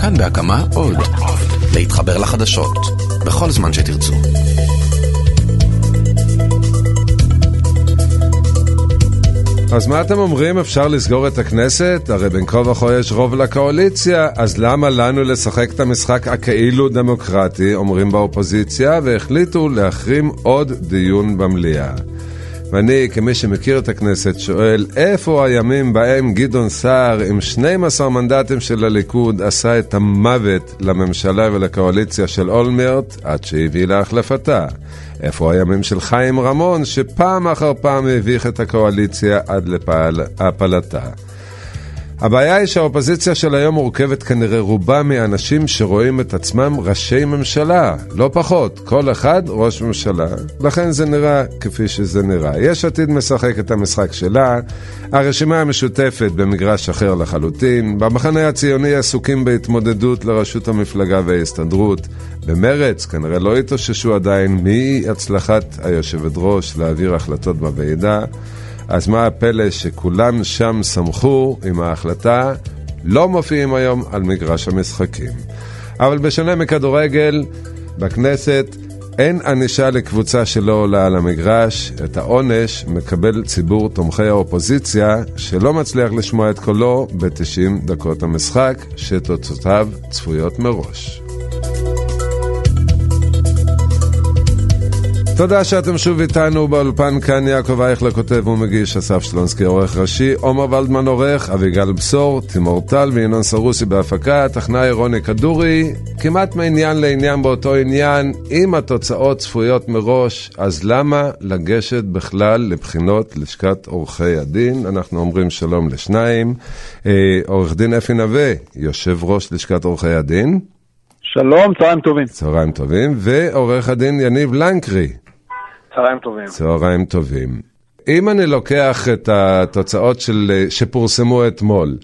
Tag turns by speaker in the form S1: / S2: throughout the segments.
S1: כאן בהקמה עוד. להתחבר לחדשות, בכל זמן שתרצו.
S2: אז מה אתם אומרים, אפשר לסגור את הכנסת? הרי בין כה וכה יש רוב לקואליציה, אז למה לנו לשחק את המשחק הכאילו דמוקרטי, אומרים באופוזיציה, והחליטו להחרים עוד דיון במליאה. ואני, כמי שמכיר את הכנסת, שואל, איפה הימים בהם גדעון סער עם 12 מנדטים של הליכוד עשה את המוות לממשלה ולקואליציה של אולמרט עד שהביא להחלפתה? איפה הימים של חיים רמון, שפעם אחר פעם הביך את הקואליציה עד להפלתה? הבעיה היא שהאופוזיציה של היום מורכבת כנראה רובה מאנשים שרואים את עצמם ראשי ממשלה, לא פחות, כל אחד ראש ממשלה, לכן זה נראה כפי שזה נראה. יש עתיד משחק את המשחק שלה, הרשימה המשותפת במגרש אחר לחלוטין, במחנה הציוני עסוקים בהתמודדות לראשות המפלגה וההסתדרות, במרץ כנראה לא התאוששו עדיין מהצלחת היושבת ראש להעביר החלטות בוועידה. אז מה הפלא שכולם שם שמחו עם ההחלטה, לא מופיעים היום על מגרש המשחקים. אבל בשונה מכדורגל, בכנסת אין ענישה לקבוצה שלא עולה על המגרש, את העונש מקבל ציבור תומכי האופוזיציה שלא מצליח לשמוע את קולו ב-90 דקות המשחק, שתוצאותיו צפויות מראש. תודה שאתם שוב איתנו באולפן כאן יעקב אייכלר כותב ומגיש, אסף שלונסקי עורך ראשי, עומר ולדמן עורך, אביגל בשור, תימור טל וינון סרוסי בהפקה, טכנאי רוני כדורי, כמעט מעניין לעניין באותו עניין, אם התוצאות צפויות מראש, אז למה לגשת בכלל לבחינות לשכת עורכי הדין? אנחנו אומרים שלום לשניים, אה, עורך דין אפי נווה, יושב ראש לשכת עורכי הדין.
S3: שלום, צהריים טובים.
S2: צהריים טובים, ועורך הדין יניב לנקרי,
S3: צהריים טובים.
S2: צהריים טובים. אם אני לוקח את התוצאות של, שפורסמו אתמול,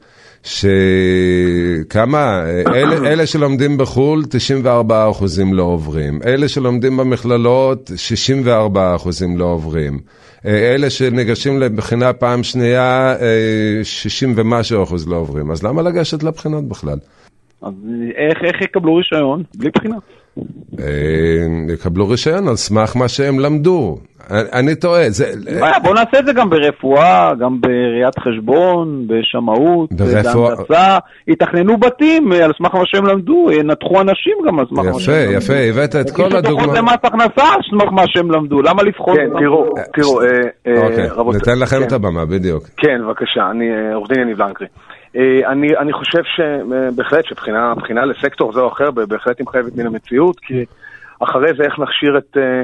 S2: שכמה, אלה, אלה שלומדים בחו"ל, 94 אחוזים לא עוברים. אלה שלומדים במכללות, 64 אחוזים לא עוברים. אלה שניגשים לבחינה פעם שנייה, 60 ומשהו אחוז לא עוברים. אז למה לגשת לבחינות בכלל?
S3: אז איך, איך יקבלו רישיון? בלי בחינה.
S2: אה, יקבלו רישיון על סמך מה שהם למדו. אני טועה, זה...
S3: בוא נעשה את זה גם ברפואה, גם בראיית חשבון, בשמאות, בהנדסה. יתכננו בתים על סמך מה שהם למדו, ינתחו אנשים גם על סמך מה שהם
S2: למדו. יפה, יפה, הבאת את כל הדוגמאות.
S3: יגישו למס הכנסה על סמך מה שהם למדו, למה לבחור?
S4: כן, תראו, תראו,
S2: אה, אה, רבותיי. ניתן לכם את הבמה, בדיוק.
S4: כן, בבקשה, אני עורך דין יניב לנקרי. אה, אני, אני חושב שבהחלט שבחינה לסקטור זה או אחר בהחלט היא מחייבת מן המציאות, כי אחרי זה איך נכשיר את... אה,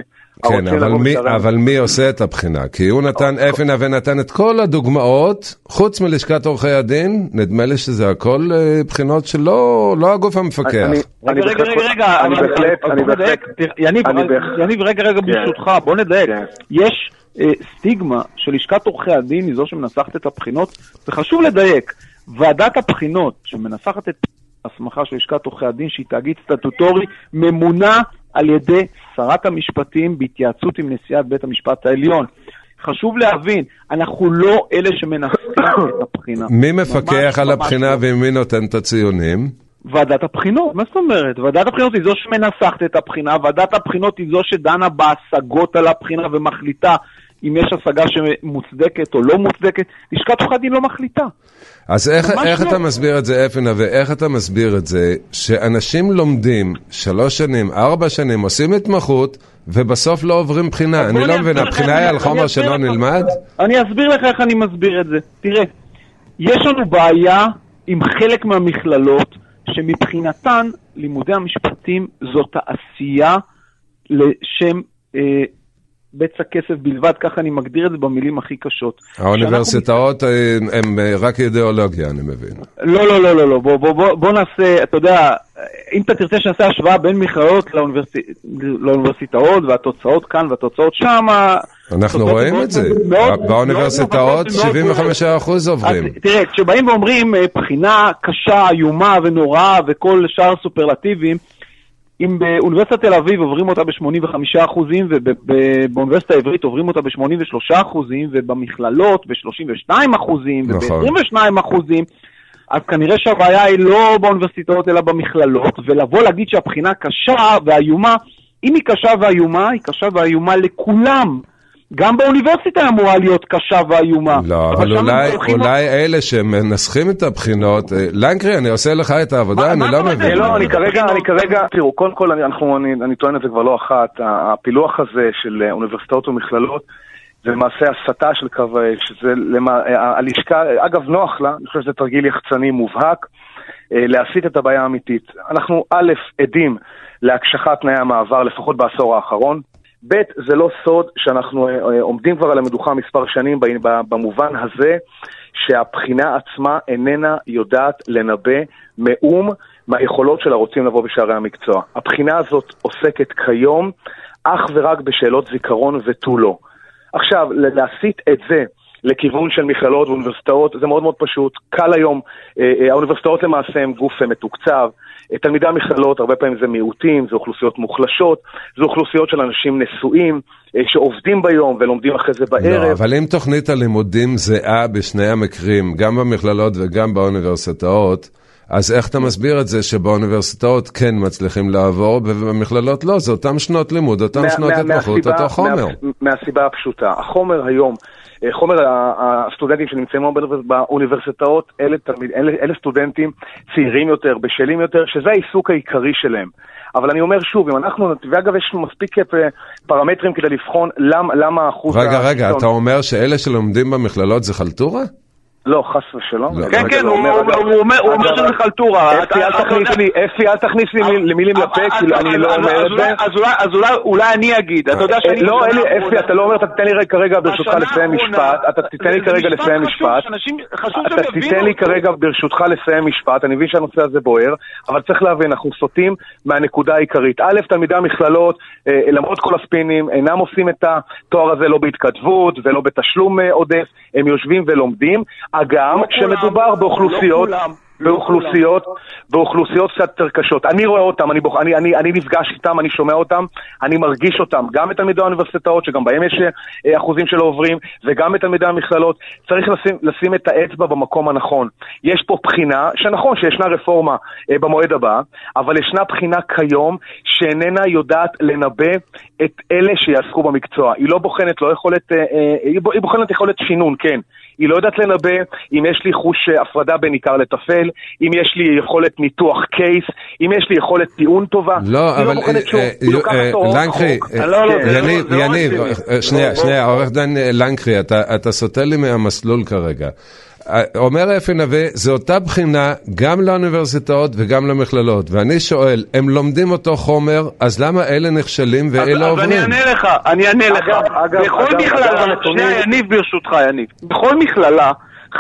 S2: כן, אבל מי, אבל מי עושה את הבחינה? כי הוא נתן, אפי נווה נתן את כל הדוגמאות, חוץ מלשכת עורכי הדין, נדמה לי שזה הכל אה, בחינות שלא לא הגוף המפקח.
S3: רגע, רגע, רגע, אני בהחלט, אני בהחלט, יניב, רגע, רגע, כן. ברשותך, בוא נדייק. כן. יש סטיגמה של לשכת עורכי הדין, היא זו שמנסחת את הבחינות, וחשוב לדייק. ועדת הבחינות, שמנסחת את ההסמכה של לשכת עורכי הדין, שהיא תאגיד סטטוטורי, ממונה על ידי שרת המשפטים בהתייעצות עם נשיאת בית המשפט העליון. חשוב להבין, אנחנו לא אלה שמנסים את הבחינה.
S2: מי מפקח על הבחינה לא. ומי נותן את הציונים?
S3: ועדת הבחינות, מה זאת אומרת? ועדת הבחינות היא זו שמנסחת את הבחינה, ועדת הבחינות היא זו שדנה בהשגות על הבחינה ומחליטה אם יש השגה שמוצדקת או לא מוצדקת, לשכת עורכי הדין לא מחליטה.
S2: אז איך, איך לא. אתה מסביר את זה, אפי נווה, איך אתה מסביר את זה שאנשים לומדים שלוש שנים, ארבע שנים, עושים התמחות, ובסוף לא עוברים בחינה? אני לא מבין, הבחינה היא על חומר שלא נלמד?
S3: אני אסביר לך איך אני מסביר את זה. תראה, יש לנו בעיה עם חלק מהמכללות, שמבחינתן לימודי המשפטים זו תעשייה לשם... אה, בצע כסף בלבד, ככה אני מגדיר את זה במילים הכי קשות.
S2: האוניברסיטאות הן רק אידיאולוגיה, אני מבין.
S3: לא, לא, לא, לא, לא, בוא, בוא, בוא, בוא נעשה, אתה יודע, אם אתה תרצה שנעשה השוואה בין מכללות לאוניברס... לאוניברסיטאות, והתוצאות כאן והתוצאות שם,
S2: אנחנו רואים את זה, באוניברסיטאות 75% עוברים.
S3: תראה, כשבאים ואומרים אה, בחינה קשה, איומה ונוראה וכל שאר הסופרלטיבים, אם באוניברסיטת תל אביב עוברים אותה ב-85% ובאוניברסיטה העברית עוברים אותה ב-83% ובמכללות ב-32% וב-22%, אז כנראה שהבעיה היא לא באוניברסיטאות אלא במכללות, ולבוא להגיד שהבחינה קשה ואיומה, אם היא קשה ואיומה, היא קשה ואיומה לכולם. גם באוניברסיטה אמורה להיות קשה ואיומה.
S2: לא, אבל אולי, אולי אלה שמנסחים את הבחינות, אה, לנקרי, אני עושה לך את העבודה, מה, אני מה לא מבין.
S4: לא, אני כרגע, אני כרגע, תראו, קודם כל, אני, אנחנו, אני, אני טוען את זה כבר לא אחת, הפילוח הזה של אוניברסיטאות ומכללות, זה למעשה הסתה של קו האש, שזה למה, הלשכה, אגב נוח לה, אני חושב שזה תרגיל יחצני מובהק, אה, להסיט את הבעיה האמיתית. אנחנו א', עדים להקשחת תנאי המעבר, לפחות בעשור האחרון. ב', זה לא סוד שאנחנו אה, אה, עומדים כבר על המדוכה מספר שנים במובן הזה שהבחינה עצמה איננה יודעת לנבא מאום מהיכולות של הרוצים לבוא בשערי המקצוע. הבחינה הזאת עוסקת כיום אך ורק בשאלות זיכרון ותו לא. עכשיו, להסיט את זה לכיוון של מכללות ואוניברסיטאות, זה מאוד מאוד פשוט. קל היום, אה, האוניברסיטאות למעשה הם גוף מתוקצב. תלמידי המכללות, הרבה פעמים זה מיעוטים, זה אוכלוסיות מוחלשות, זה אוכלוסיות של אנשים נשואים, אה, שעובדים ביום ולומדים אחרי זה בערב.
S2: לא, אבל אם תוכנית הלימודים זהה בשני המקרים, גם במכללות וגם באוניברסיטאות, אז איך אתה מסביר את זה שבאוניברסיטאות כן מצליחים לעבור ובמכללות לא? זה אותם שנות לימוד, אותם שנות התמחות, אותו חומר. מה,
S4: מהסיבה הפשוטה, החומר היום אה, חומר הסטודנטים שנמצאים באוניברסיטאות, אלה, אלה, אלה סטודנטים צעירים יותר, בשלים יותר, שזה העיסוק העיקרי שלהם. אבל אני אומר שוב, אם אנחנו, ואגב יש מספיק אה, פרמטרים כדי לבחון למה, למה האחוז...
S2: רגע, רגע, אתה אומר שאלה שלומדים במכללות זה חלטורה?
S4: לא, חס ושלום.
S3: לא. כן, כן, הוא אומר שזה חלטורה.
S4: אפי, אל תכניס לי מילים לפה, כאילו אני לא אומר את זה.
S3: אז אולי אני אגיד, אתה יודע שאני...
S4: לא, אפי, אתה לא אומר, אתה תיתן לי כרגע ברשותך לסיים משפט, אתה תיתן לי כרגע לסיים משפט, אתה תיתן לי כרגע ברשותך לסיים משפט, אני מבין שהנושא הזה בוער, אבל צריך להבין, אנחנו סוטים מהנקודה העיקרית. א', תלמידי המכללות, אה, למרות כל הספינים, אינם עושים את התואר הזה לא בהתכתבות ולא בתשלום אה, עודף, הם יושבים ולומדים. הגם לא שמדובר באוכלוסיות... לא באוכלוסיות, באוכלוסיות קצת יותר קשות. אני רואה אותם, אני, בוח, אני, אני, אני נפגש איתם, אני שומע אותם, אני מרגיש אותם, גם את תלמידי האוניברסיטאות, שגם בהם יש אה, אחוזים שלא עוברים, וגם את תלמידי המכללות. צריך לשים, לשים את האצבע במקום הנכון. יש פה בחינה, שנכון שישנה רפורמה אה, במועד הבא, אבל ישנה בחינה כיום שאיננה יודעת לנבא את אלה שיעסקו במקצוע. היא לא בוחנת לא יכולת, אה, אה, היא בוחנת יכולת שינון, כן. היא לא יודעת לנבא אם יש לי חוש אה, הפרדה בין עיקר לטפל, אם יש לי יכולת ניתוח קייס, אם יש לי יכולת טיעון טובה.
S2: לא,
S4: לא
S2: אבל לנקרי, יניב, יניב, שנייה, שנייה, עורך דן לנקרי, אתה סוטה לי מהמסלול כרגע. אומר אפי נווה, זו אותה בחינה גם לאוניברסיטאות וגם למכללות. ואני שואל, הם לומדים אותו חומר, אז למה אלה נכשלים ואלה עוברים?
S3: אז אני אענה לך, אני אענה לך. בכל מכללה, שנייה, יניב ברשותך, יניב. בכל מכללה... 50%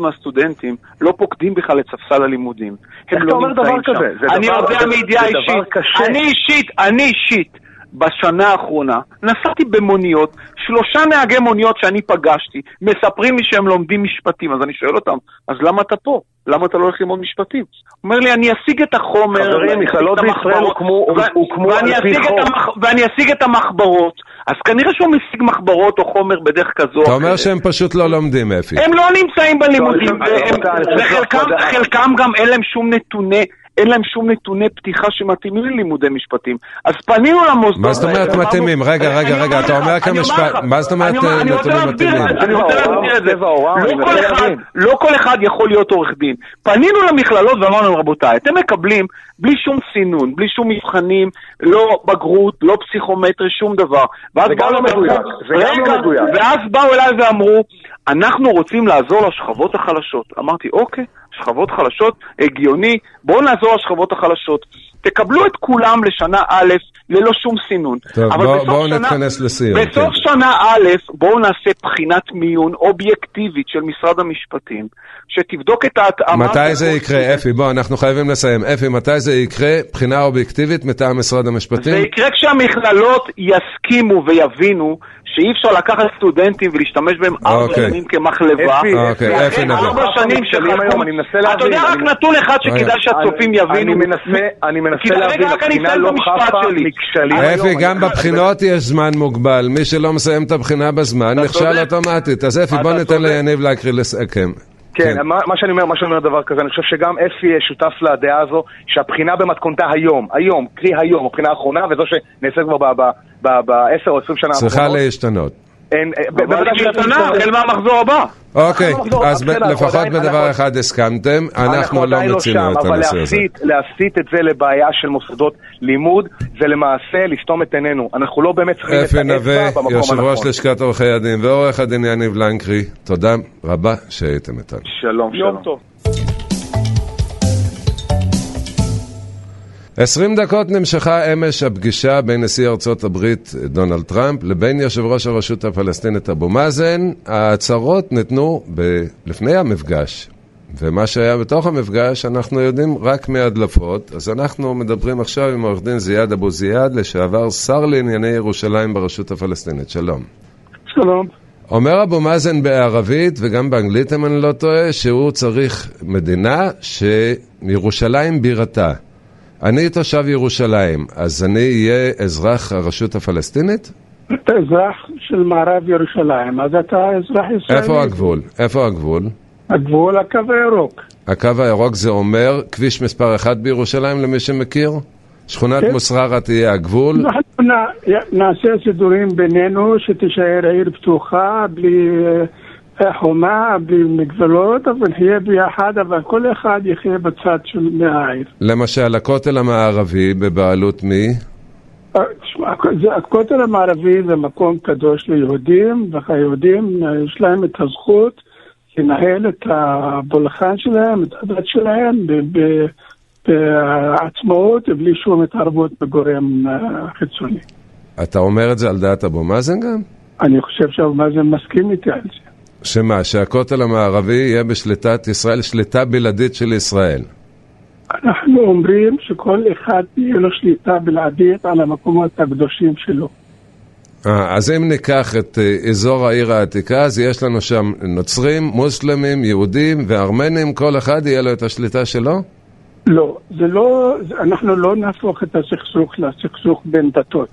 S3: מהסטודנטים לא פוקדים בכלל את ספסל הלימודים.
S4: הם לא נמצאים שם.
S3: אני יודע מידיעה אישית. אני אישית, אני אישית, בשנה האחרונה נסעתי במוניות, שלושה נהגי מוניות שאני פגשתי מספרים לי שהם לומדים משפטים, אז אני שואל אותם, אז למה אתה פה? למה אתה לא הולך ללמוד משפטים? הוא אומר לי, אני אשיג את החומר,
S4: חברים, מכללות בישראל הוקמו
S3: על פי חוק. ואני אשיג את המחברות, אז כנראה שהוא משיג מחברות או חומר בדרך כזו או אחרת.
S2: אתה אומר שהם פשוט לא לומדים, אפי.
S3: הם לא נמצאים בלימודים, וחלקם גם אין להם שום נתוני... אין להם שום נתוני פתיחה שמתאימים ללימודי משפטים. אז פנינו למוסדות...
S2: מה זאת אומרת מתאימים? רגע, רגע, רגע, אתה אומר כאן משפט, מה זאת אומרת נתונים מתאימים?
S3: אני רוצה להסביר את זה. לא כל אחד יכול להיות עורך דין. פנינו למכללות ואמרנו להם, רבותיי, אתם מקבלים בלי שום סינון, בלי שום מבחנים, לא בגרות, לא פסיכומטרי, שום דבר.
S4: זה גם לא מדויק. זה גם לא מדויק.
S3: ואז באו אליי ואמרו, אנחנו רוצים לעזור לשכבות החלשות. אמרתי, אוקיי. שכבות חלשות, הגיוני, בואו נעזור לשכבות החלשות. תקבלו את כולם לשנה א' ללא שום סינון.
S2: טוב, בואו בוא נתכנס לסיום.
S3: בסוף כן. שנה א', בואו נעשה בחינת מיון אובייקטיבית של משרד המשפטים, שתבדוק את ההתאמה...
S2: מתי זה יקרה, אפי? בוא, אנחנו חייבים לסיים. אפי, מתי זה יקרה? בחינה אובייקטיבית מטעם משרד המשפטים?
S3: זה יקרה כשהמכללות יסכימו ויבינו שאי אפשר לקחת סטודנטים ולהשתמש בהם ארבע אוקיי. שנים כמחלבה.
S2: אוקיי, אפי נבוא.
S3: ארבע שנים שחלקו... אתה יודע רק נתון אחד שכדאי שהצופים יבינו.
S4: אני מנסה להבין, הבחינה לא חפה מכשלים.
S2: אפי, גם בבחינות יש זמן מוגבל. מי שלא מסיים את הבחינה בזמן נכשל אוטומטית. אז אפי, בוא ניתן ליניב להקריא לסכם.
S4: כן, כן. מה, מה שאני אומר, מה שאני אומר דבר כזה, אני חושב שגם אפי שותף לדעה הזו, שהבחינה במתכונתה היום, היום, קרי היום, הבחינה האחרונה, וזו שנעשית כבר ב-10 או 20 שנה
S2: צריכה להשתנות.
S3: החל מהמחזור הבא.
S2: אוקיי, אז לפחות בדבר אחד הסכמתם, אנחנו לא, לא מצינו את הנושא הזה.
S4: אבל להסיט את זה לבעיה של מוסדות לימוד, זה למעשה לסתום את עינינו. אנחנו לא באמת צריכים את
S2: האצבע במקום הנכון. יושב ראש לשכת עורכי הדין ועורך הדין יניב לנקרי, תודה רבה שהייתם איתנו.
S4: שלום, שלום.
S2: 20 דקות נמשכה אמש הפגישה בין נשיא ארצות הברית דונלד טראמפ לבין יושב ראש הרשות הפלסטינית אבו מאזן. ההצהרות ניתנו ב- לפני המפגש, ומה שהיה בתוך המפגש אנחנו יודעים רק מהדלפות. אז אנחנו מדברים עכשיו עם עורך דין זיאד אבו זיאד, לשעבר שר לענייני ירושלים ברשות הפלסטינית. שלום.
S5: שלום.
S2: אומר אבו מאזן בערבית וגם באנגלית, אם אני לא טועה, שהוא צריך מדינה שירושלים בירתה. אני תושב ירושלים, אז אני אהיה אזרח הרשות הפלסטינית?
S5: אתה אזרח של מערב ירושלים, אז אתה אזרח ישראלי.
S2: איפה הגבול? איפה הגבול?
S5: הגבול, הקו הירוק.
S2: הקו הירוק זה אומר כביש מספר 1 בירושלים, למי שמכיר? שכונת כן. מוסררה תהיה הגבול?
S5: אנחנו נעשה סידורים בינינו, שתישאר עיר פתוחה, בלי... חומה, בלי מגבלות, אבל נהיה ביחד, אבל כל אחד יחיה בצד של מהעיר.
S2: למשל, הכותל המערבי בבעלות מי?
S5: אה, הכותל המערבי זה מקום קדוש ליהודים, והיהודים יש להם את הזכות לנהל את הפולחן שלהם, את הדת שלהם, בעצמאות ובלי שום התערבות בגורם אה, חיצוני.
S2: אתה אומר את זה על דעת אבו מאזן גם?
S5: אני חושב שאבו מאזן מסכים איתי על זה.
S2: שמה, שהכותל המערבי יהיה בשליטת ישראל, שליטה בלעדית של ישראל.
S5: אנחנו אומרים שכל אחד תהיה לו שליטה בלעדית על המקומות הקדושים שלו.
S2: אה, אז אם ניקח את אה, אזור העיר העתיקה, אז יש לנו שם נוצרים, מוסלמים, יהודים וארמנים, כל אחד יהיה לו את השליטה שלו?
S5: לא, זה לא, אנחנו לא נהפוך את הסכסוך לסכסוך בין דתות.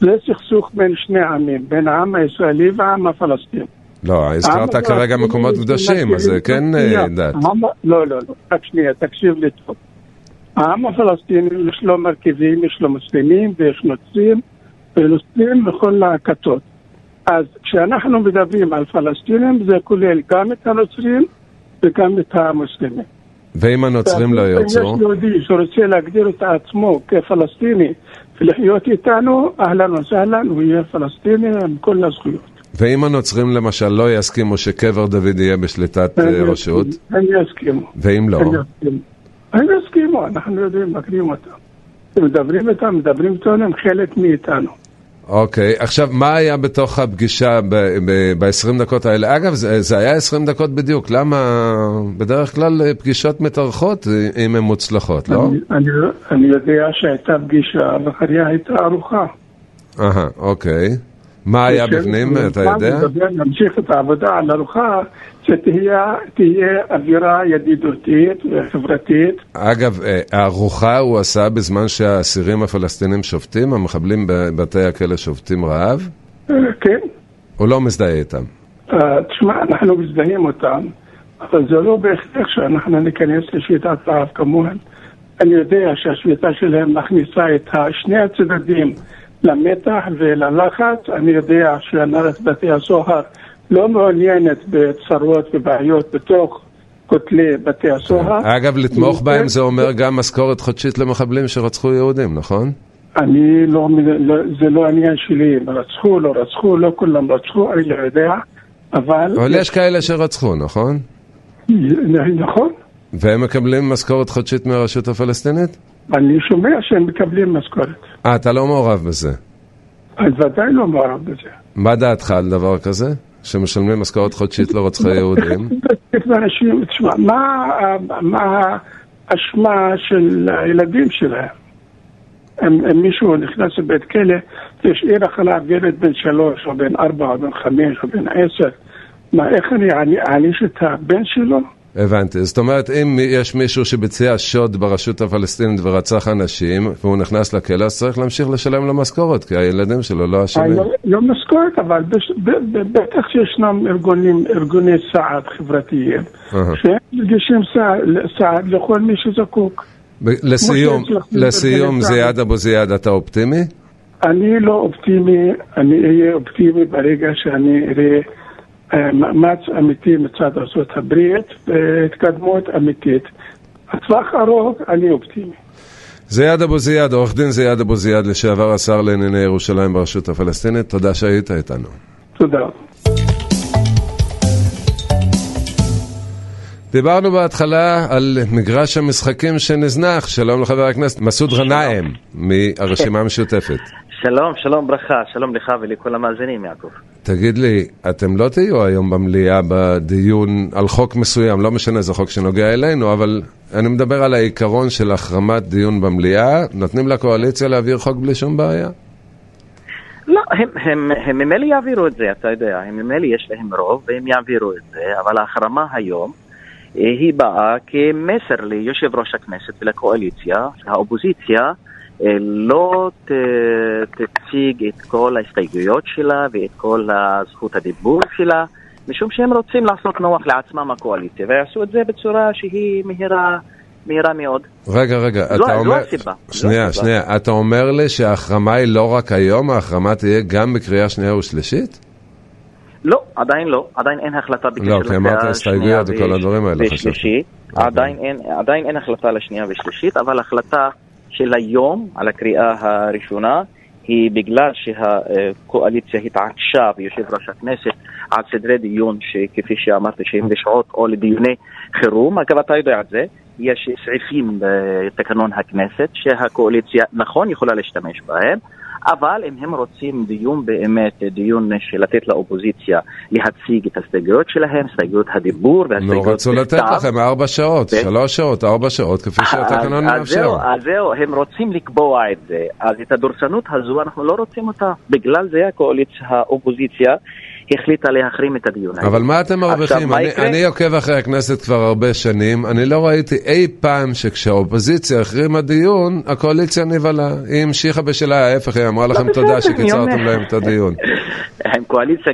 S5: זה סכסוך בין שני עמים, בין העם הישראלי והעם הפלסטיני.
S2: לא, הזכרת כרגע מקומות קדושים, אז זה כן אה, דת.
S5: לא, לא, לא, רק שנייה, תקשיב לי טוב. העם הפלסטיני יש לו מרכיבים, יש לו מוסלמים ויש נוצרים ונוצרים בכל הכתות. אז כשאנחנו מדברים על פלסטינים זה כולל גם את הנוצרים וגם את המוסלמים.
S2: ואם הנוצרים לא ירצו?
S5: יש יהודי שרוצה להגדיר את עצמו כפלסטיני ולחיות איתנו, אהלן וסהלן, הוא יהיה פלסטיני עם כל הזכויות.
S2: ואם הנוצרים למשל לא יסכימו שקבר דוד יהיה בשליטת אה, רשות?
S5: הם יסכימו.
S2: ואם לא?
S5: הם יסכימו, אנחנו יודעים, מכירים אותם. מדברים איתם, מדברים איתם, הם חלק מאיתנו.
S2: אוקיי, עכשיו, מה היה בתוך הפגישה ב-20 דקות האלה? אגב, זה, זה היה 20 דקות בדיוק, למה בדרך כלל אה, פגישות מתארכות אה, אם הן מוצלחות, לא?
S5: אני, אני, אני יודע שהייתה פגישה, ואחריה הייתה ארוחה.
S2: אהה, אוקיי. מה היה בפנים, אתה יודע?
S5: נמשיך את העבודה על ארוחה שתהיה אווירה ידידותית וחברתית.
S2: אגב, אה, הארוחה הוא עשה בזמן שהאסירים הפלסטינים שובתים? המחבלים בבתי הכלא שובתים רעב?
S5: כן.
S2: הוא לא מזדהה איתם?
S5: אה, תשמע, אנחנו מזדהים אותם, אבל זה לא בהכרח שאנחנו ניכנס לשביתת רעב כמוהם. אני יודע שהשביתה שלהם מכניסה את שני הצדדים למתח וללחץ. אני יודע שהנהלת בתי הסוהר לא מעוניינת בצרות ובעיות בתוך כותלי בתי הסוהר.
S2: אגב, לתמוך בהם זה אומר גם משכורת חודשית למחבלים שרצחו יהודים, נכון?
S5: אני לא, לא, זה לא עניין שלי, אם רצחו, לא רצחו, לא כולם רצחו, אני לא יודע, אבל...
S2: אבל יש כאלה שרצחו, נכון?
S5: נכון.
S2: והם מקבלים משכורת חודשית מהרשות הפלסטינית?
S5: אני שומע שהם מקבלים משכורת.
S2: אה, אתה לא מעורב בזה?
S5: אני ודאי לא מעורב בזה.
S2: מה דעתך על דבר כזה? שמשלמים משכורת חודשית לרוצחי יהודים?
S5: תשמע, מה האשמה של הילדים שלהם? אם מישהו נכנס לבית כלא, והשאיר אחריו ילד בן שלוש, או בן ארבע, או בן חמש, או בן עשר, מה, איך אני אעניש את הבן שלו?
S2: הבנתי. זאת אומרת, אם יש מישהו שביצע שוד ברשות הפלסטינית ורצח אנשים, והוא נכנס לכלא, אז צריך להמשיך לשלם לו משכורת, כי הילדים שלו לא אשמים.
S5: לא, לא משכורת, אבל בטח שישנם ארגונים, ארגוני סעד חברתיים, שהם מגישים סעד לכל מי שזקוק.
S2: לסיום, לסיום, זיאד אבו זיאד, אתה אופטימי?
S5: אני לא אופטימי, אני אהיה אופטימי ברגע שאני אראה אה, מאמץ אמיתי מצד ארה"ב והתקדמות אמיתית. לטווח ארוך אני אופטימי.
S2: זיאד אבו זיאד, עורך דין זיאד אבו זיאד, לשעבר השר לענייני ירושלים ברשות הפלסטינית, תודה שהיית איתנו.
S5: תודה.
S2: דיברנו בהתחלה על מגרש המשחקים שנזנח, שלום לחבר הכנסת מסעוד גנאים מהרשימה המשותפת.
S6: שלום, שלום ברכה, שלום לך ולכל המאזינים, יעקב.
S2: תגיד לי, אתם לא תהיו היום במליאה בדיון על חוק מסוים, לא משנה איזה חוק שנוגע אלינו, אבל אני מדבר על העיקרון של החרמת דיון במליאה, נותנים לקואליציה להעביר חוק בלי שום בעיה?
S6: לא, הם, ממילא יעבירו את זה, אתה יודע, הם ממילא יש להם רוב והם יעבירו את זה, אבל ההחרמה היום אה, היא באה כמסר ליושב ראש הכנסת ולקואליציה, שהאופוזיציה אה, לא ת, תציג את כל ההסתייגויות שלה ואת כל זכות הדיבור שלה, משום שהם רוצים לעשות נוח לעצמם הקואליציה, ויעשו את זה בצורה שהיא מהירה. מהירה מאוד.
S2: רגע, רגע,
S6: זו,
S2: אתה
S6: זו
S2: אומר...
S6: הסיבה.
S2: שנייה,
S6: זו
S2: שנייה, אתה אומר לי שההחרמה היא לא רק היום, ההחרמה תהיה גם בקריאה שנייה ושלישית?
S6: לא, עדיין לא, עדיין אין החלטה בקשר
S2: לא, כי אמרת הסתייגויות וכל הדברים האלה,
S6: ושלישית, עדיין אין, עדיין אין החלטה לשנייה ושלישית, אבל החלטה של היום על הקריאה הראשונה היא בגלל שהקואליציה התעקשה ויושב ראש הכנסת על סדרי דיון שכפי שאמרתי שהם לשעות או לדיוני חירום, אגב אתה יודע את זה, יש סעיפים בתקנון הכנסת שהקואליציה נכון יכולה להשתמש בהם אבל אם הם רוצים דיון באמת, דיון של לתת לאופוזיציה להציג את ההסתייגויות שלהם, הסתייגויות הדיבור והסתייגויות
S2: בכתב. נו, רצו לתת לכם ארבע שעות, שלוש שעות, ארבע שעות, כפי שהתקנון מאפשר.
S6: אז זהו, הם רוצים לקבוע את זה. אז את הדורסנות הזו אנחנו לא רוצים אותה. בגלל זה הקואליציה, האופוזיציה, החליטה להחרים את הדיון
S2: הזה. אבל מה אתם מרוויחים? אני, אני עוקב אחרי הכנסת כבר הרבה שנים, אני לא ראיתי אי פעם שכשהאופוזיציה החרימה דיון, הקואליציה נבהלה. היא המשיכה בשלה ההפך, היא אמרה לכם לא, תודה שקיצרתם להם את הדיון.
S6: הם קואליציה,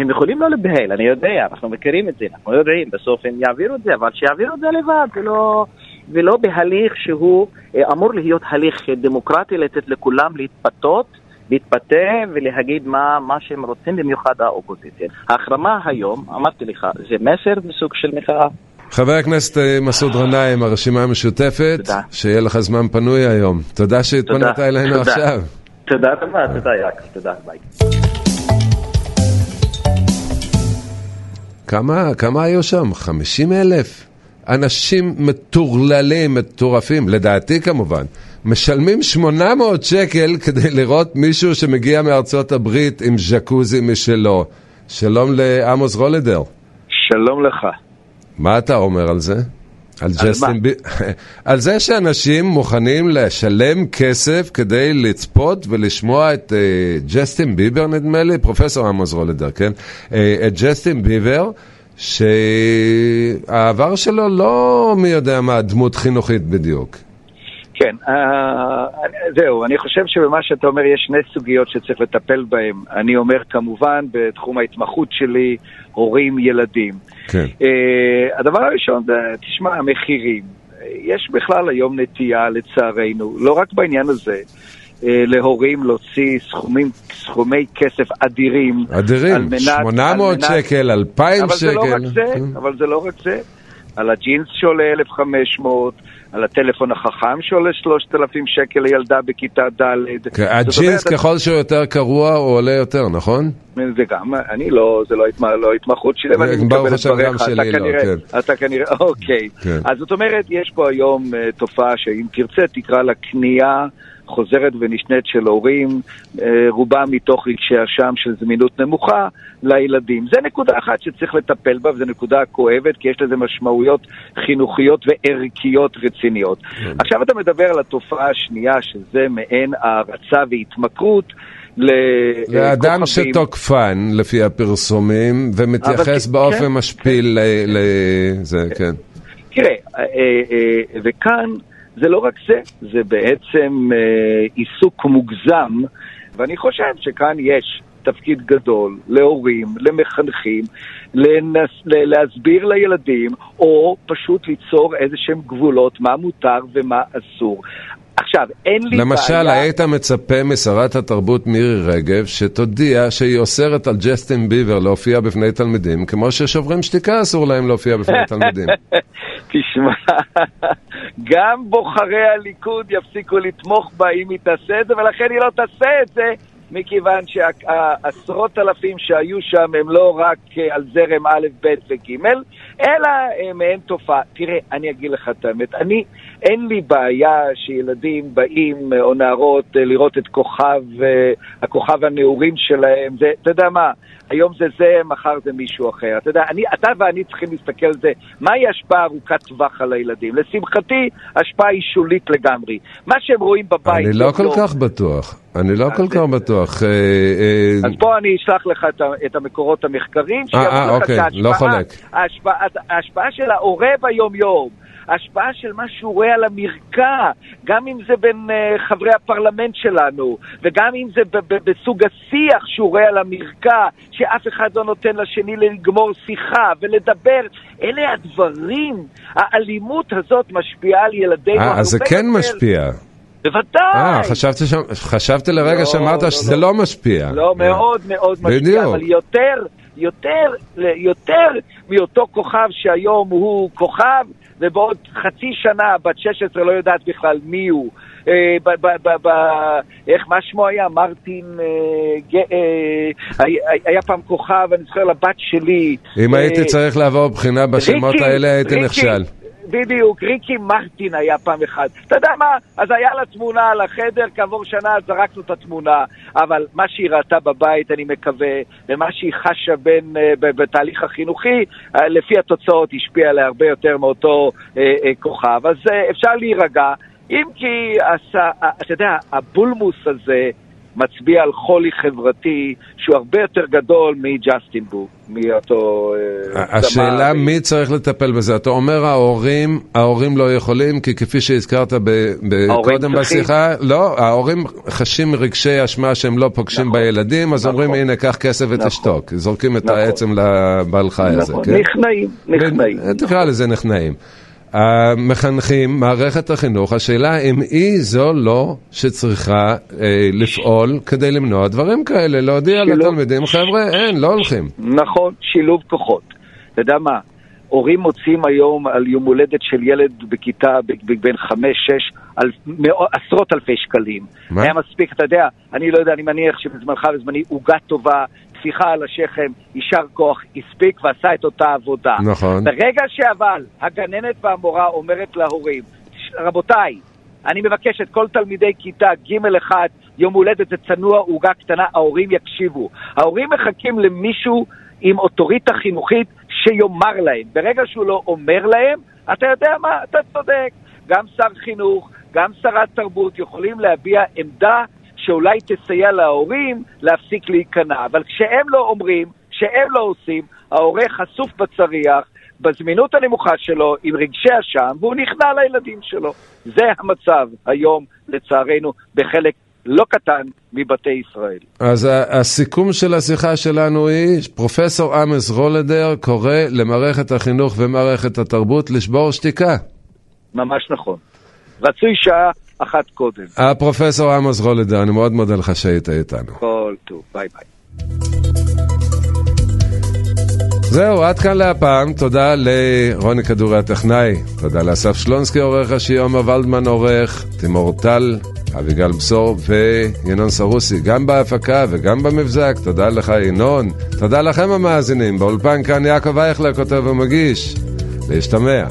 S6: הם יכולים לא לבהל, אני יודע, אנחנו מכירים את זה, אנחנו יודעים, בסוף הם יעבירו את זה, אבל שיעבירו את זה לבד, ולא... ולא בהליך שהוא אה, אמור להיות הליך דמוקרטי, לתת לכולם להתפתות להתבטא ולהגיד מה, מה שהם רוצים, במיוחד האופוזיציה. ההחרמה היום, אמרתי לך, זה מסר וסוג של מחאה.
S2: חבר הכנסת אה, מסעוד גנאים, הרשימה המשותפת, תודה. שיהיה לך זמן פנוי היום. תודה שהתפנית אלינו תודה. עכשיו.
S6: תודה רבה, תודה יעקב, תודה, ביי.
S2: כמה, כמה היו שם? 50 אלף? אנשים מטורללים, מטורפים, לדעתי כמובן. משלמים 800 שקל כדי לראות מישהו שמגיע מארצות הברית עם ז'קוזי משלו. שלום לעמוס רולדר.
S7: שלום לך.
S2: מה אתה אומר על זה? על, ג'סטין ב... על זה שאנשים מוכנים לשלם כסף כדי לצפות ולשמוע את uh, ג'סטין ביבר נדמה לי, פרופסור עמוס רולדר, כן? Uh, את ג'סטין ביבר, שהעבר שלו לא מי יודע מה, דמות חינוכית בדיוק.
S7: כן, אה, זהו, אני חושב שבמה שאתה אומר יש שני סוגיות שצריך לטפל בהן. אני אומר כמובן בתחום ההתמחות שלי, הורים, ילדים.
S2: כן.
S7: Uh, הדבר הראשון זה, תשמע, המחירים. יש בכלל היום נטייה, לצערנו, לא רק בעניין הזה, להורים להוציא סכומים, סכומי כסף אדירים.
S2: אדירים, על מנת, 800 על מנת, שקל, 2,000
S7: אבל
S2: שקל.
S7: זה לא רק זה, כן. אבל זה לא רק זה. על הג'ינס שעולה 1,500, על הטלפון החכם שעולה 3,000 שקל לילדה בכיתה ד'.
S2: כן, הג'ינס ככל שהוא יותר קרוע הוא עולה יותר, נכון?
S7: זה גם, אני לא, זה לא, התמח, לא התמחות שלי, אבל אני
S2: מקבל את דבריך, אתה כנראה,
S7: כן. אתה כנראה, אוקיי. כן. אז זאת אומרת, יש פה היום uh, תופעה שאם תרצה תקרא לה קנייה חוזרת ונשנית של הורים, אה, רובם מתוך רגשי אשם של זמינות נמוכה לילדים. זה נקודה אחת שצריך לטפל בה, וזו נקודה כואבת, כי יש לזה משמעויות חינוכיות וערכיות רציניות. כן. עכשיו אתה מדבר על התופעה השנייה, שזה מעין הערצה והתמכרות.
S2: לאדם שתוקפן, לפי הפרסומים, ומתייחס באופן כן, משפיל כן. לזה, כן.
S7: תראה, אה, אה, וכאן זה לא רק זה, זה בעצם עיסוק מוגזם, ואני חושב שכאן יש תפקיד גדול להורים, למחנכים, לנס, להסביר לילדים, או פשוט ליצור איזה שהם גבולות, מה מותר ומה אסור. עכשיו, אין לי
S2: למשל, בעיה... למשל, היית מצפה משרת התרבות מירי רגב שתודיע שהיא אוסרת על ג'סטין ביבר להופיע בפני תלמידים, כמו ששוברים שתיקה אסור להם להופיע בפני תלמידים.
S7: תשמע, גם בוחרי הליכוד יפסיקו לתמוך בה אם היא תעשה את זה, ולכן היא לא תעשה את זה, מכיוון שהעשרות אלפים שהיו שם הם לא רק אה, על זרם א', ב' וג', אלא הם מעין תופעה. תראה, אני אגיד לך את האמת, אני, אין לי בעיה שילדים באים, אה, או נערות, אה, לראות את כוכב, הכוכב הנעורים שלהם, זה, אתה יודע מה, היום זה זה, מחר זה מישהו אחר. אתה יודע, אני, אתה ואני צריכים להסתכל על זה, מהי השפעה ארוכת טווח על הילדים? לשמחתי, השפעה היא שולית לגמרי. מה שהם רואים בבית...
S2: אני לא כל לא... כך בטוח. אני לא כל כך בטוח. אה,
S7: אה, אז פה אני אשלח לך את המקורות המחקרים,
S2: אה, אוקיי, לא.
S7: ההשפעה של ההורה ביום-יום, ההשפעה של מה שהוא רואה על המרקע, גם אם זה בין uh, חברי הפרלמנט שלנו, וגם אם זה בסוג השיח שהוא רואה על המרקע, שאף אחד לא נותן לשני לגמור שיחה ולדבר, אלה הדברים, האלימות הזאת משפיעה על ילדינו.
S2: אה, אז זה כן יותר. משפיע.
S7: בוודאי.
S2: אה, חשבתי, ש... חשבתי לרגע לא, שאמרת לא, שזה לא. לא משפיע.
S7: לא, מאוד מאוד משפיע, בדיוק. אבל יותר, יותר, יותר מאותו כוכב שהיום הוא כוכב, ובעוד חצי שנה, בת 16 לא יודעת בכלל מי הוא. אה, ב, ב, ב, ב, איך, מה שמו היה? מרטין, אה, אה, היה פעם כוכב, אני זוכר לבת שלי.
S2: אם הייתי צריך לעבור בחינה בשמות האלה, הייתי נכשל.
S7: בדיוק, ריקי מרטין היה פעם אחד. אתה יודע מה? אז היה לה תמונה על החדר, כעבור שנה זרקנו את התמונה. אבל מה שהיא ראתה בבית, אני מקווה, ומה שהיא חשה בין, uh, בתהליך החינוכי, uh, לפי התוצאות השפיע עליה הרבה יותר מאותו uh, uh, כוכב. אז uh, אפשר להירגע, אם כי, אתה יודע, הבולמוס הזה, מצביע על חולי חברתי שהוא הרבה יותר גדול מג'סטין בו, מאותו...
S2: אה, השאלה מי צריך לטפל בזה. אתה אומר ההורים, ההורים לא יכולים, כי כפי שהזכרת קודם בשיחה, לא, ההורים חשים רגשי אשמה שהם לא פוגשים נכון, בילדים, אז נכון, אומרים הנה קח כסף ותשתוק. נכון, זורקים את נכון, העצם לבעל חי נכון, הזה.
S7: כן? נכנעים, נכנעים.
S2: תקרא לזה נכנעים. המחנכים, מערכת החינוך, השאלה אם היא זו לא שצריכה אה, לפעול כדי למנוע דברים כאלה, להודיע שילוב... לתלמידים, חבר'ה, אין, לא הולכים.
S7: נכון, שילוב כוחות. אתה יודע מה, הורים מוצאים היום על יום הולדת של ילד בכיתה בין חמש, שש, על עשרות אלפי שקלים. מה? היה מספיק, אתה יודע, אני לא יודע, אני מניח שבזמנך ובזמני עוגה טובה, טפיחה על השכם, יישר כוח, הספיק ועשה את אותה עבודה.
S2: נכון.
S7: ברגע שאבל הגננת והמורה אומרת להורים, רבותיי, אני מבקש את כל תלמידי כיתה ג'1, יום הולדת זה צנוע, עוגה קטנה, ההורים יקשיבו. ההורים מחכים למישהו עם אוטוריטה חינוכית שיאמר להם. ברגע שהוא לא אומר להם, אתה יודע מה, אתה צודק. גם שר חינוך, גם שרת תרבות יכולים להביע עמדה שאולי תסייע להורים להפסיק להיכנע. אבל כשהם לא אומרים, כשהם לא עושים, ההורה חשוף בצריח, בזמינות הנמוכה שלו, עם רגשי אשם, והוא נכנע לילדים שלו. זה המצב היום, לצערנו, בחלק לא קטן מבתי ישראל.
S2: אז הסיכום של השיחה שלנו היא, פרופסור עמוס רולידר קורא למערכת החינוך ומערכת התרבות לשבור שתיקה.
S7: ממש נכון. רצוי שעה אחת קודם.
S2: הפרופסור עמוס רולידר, אני מאוד מודה לך שהיית איתנו.
S7: כל טוב, ביי ביי.
S2: זהו, עד כאן להפעם. תודה לרוני כדורי הטכנאי, תודה לאסף שלונסקי עורך השיר, עומר ולדמן עורך, תימור טל, אביגל בשור וינון סרוסי, גם בהפקה וגם במבזק. תודה לך, ינון. תודה לכם המאזינים. באולפן כאן יעקב אייכלר כותב ומגיש. להשתמע.